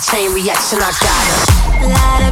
chain reaction, I got it.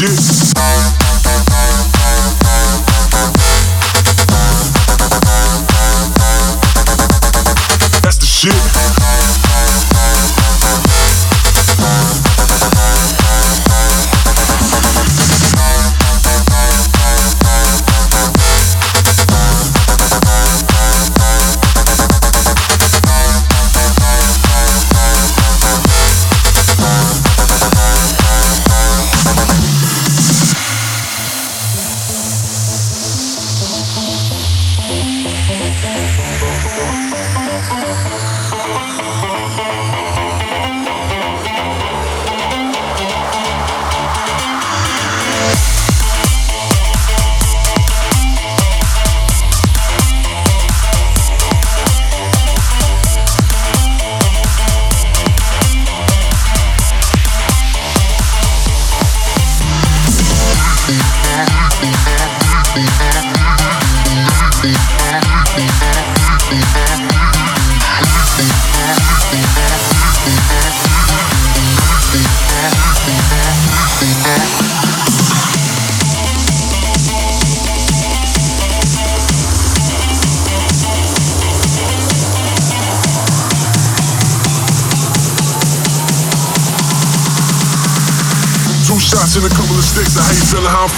Shit.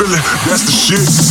Feeling. That's the shit.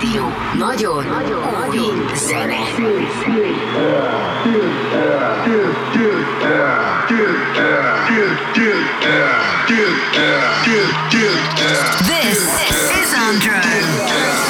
Rádió. Nagyon, nagyon új zene. This is Andrew.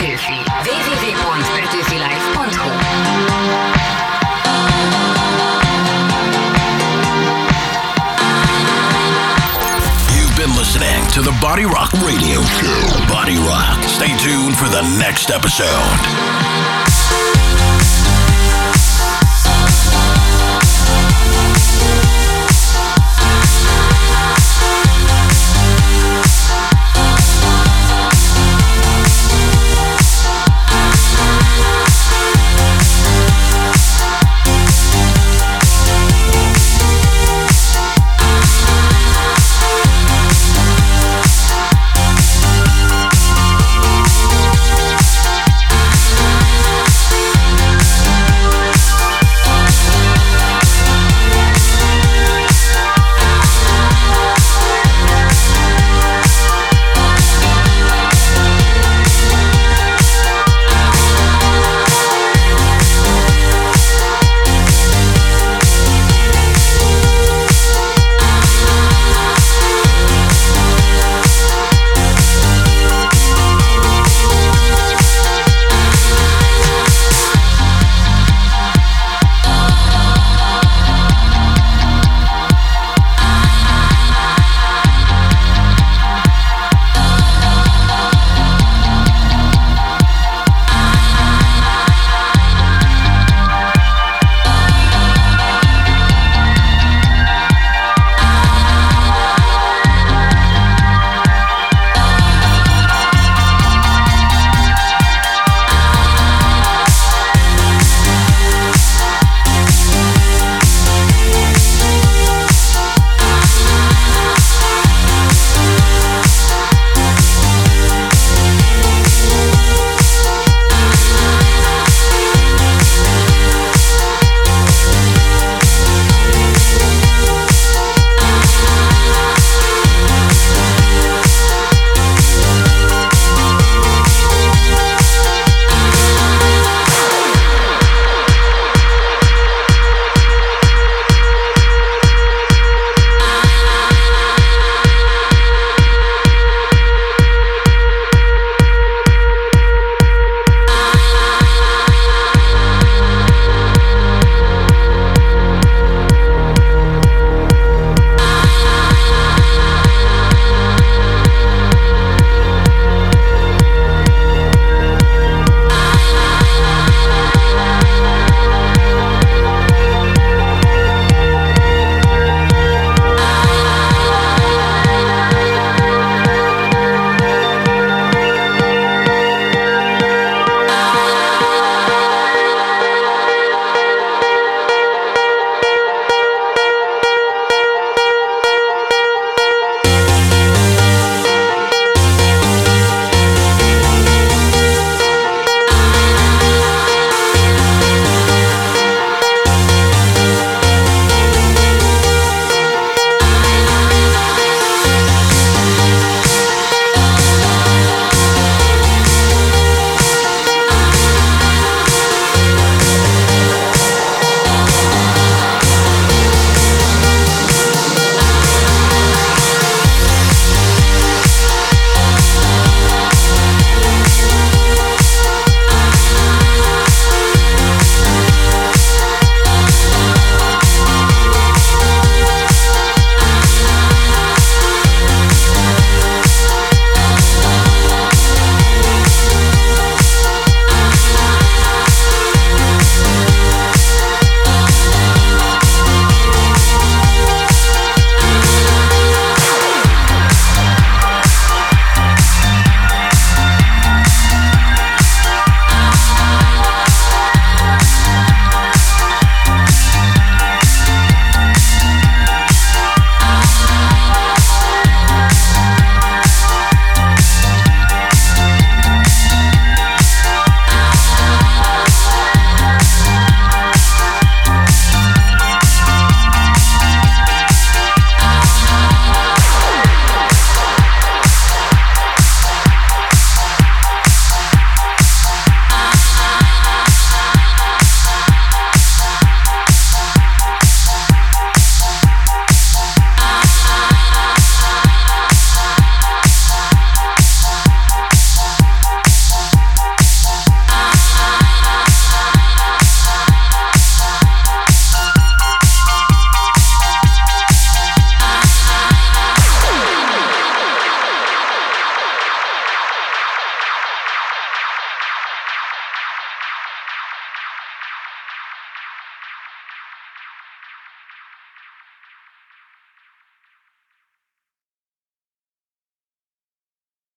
Pertőfi. www.pertőfilife.hu You've been listening to the Bodyrock Radio Show. Bodyrock. Stay tuned for the next episode.